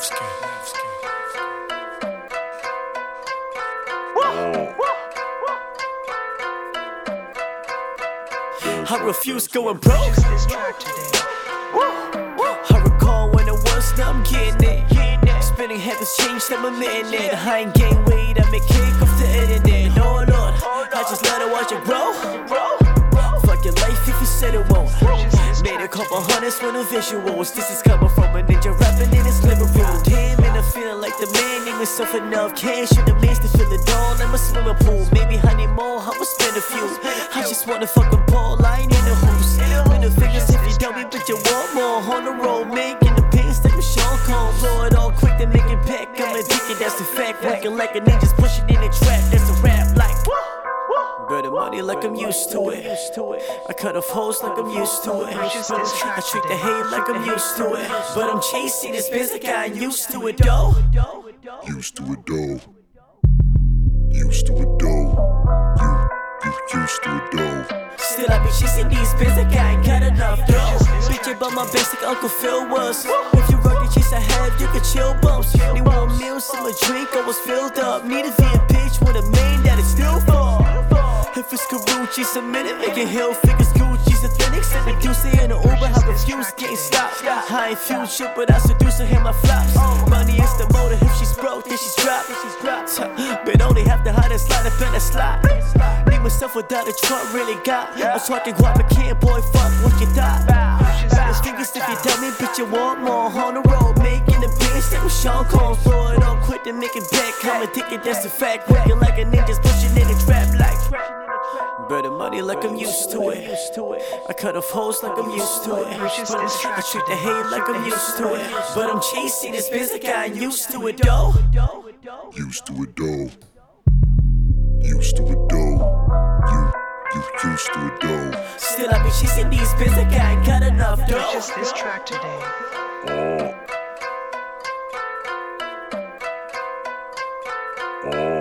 Nevsky. Nevsky. I refuse going broke. I recall when it was, now I'm getting it. Spending habits changed, I'm admitting it. I ain't gain weight, I make cake off the internet. Hold no, on, I just let it watch it grow. Fuck your life if you said it won't. Made a couple hundreds for the visuals. This is coming from a ninja rapper myself enough cash in the to fill it all. I'm a swimming pool, maybe honey more. I'ma spend a few. I just wanna fucking ball, I ain't in the hoops. Middle fingers if you don't me, but you want more. On the road, making the pains like a Sean Combs. Blow it all quick, then make it back. I'm addicted, that's the fact. Working like a ninja's pushing in the trap, that's a rap like. Better money like I'm used to it. I cut off hoes like I'm used to it. I treat the hate like I'm used to it. But I'm chasing this biz like I ain't used to it though. Used to it though. Used to it though. You, you used to it though. Still I be chasing these biz like I ain't got enough dough. Bitch about my basic Uncle Phil was. If you work the chase I have, you can chill bumps. Need more meals, in my drink, I was filled up. Need a van bitch with a main that is still full. If it's Karuchi's a minute, making hill figures Gucci's authentic. Send a deuce in an Uber, I refuse, can't stop. I ain't future, but I seduce her, hit my flops. Money is the motive, if she's she's dropped. But only have the hottest slide up in the slot. Need myself without a trunk, really got. I'm talking guap, I can't, boy, fuck what you thought. Baddest fingers if you tell me, bitch, you want more. On the road, making the bitch, that was Sean Combs. Throw it on quick to make it back. I'm addicted, that's a fact. Working like a ninja's pushing in the trap like bread and money like I'm used to it. I cut off hoes like I'm used to it. I treat the hate like I'm used to it. But I'm chasing this biz like I'm used to it, though. Used to it, though. Used to it, though. You, you used to it, though. Still, I be chasing these biz like I ain't got enough, though. Just this track today. Oh. Oh.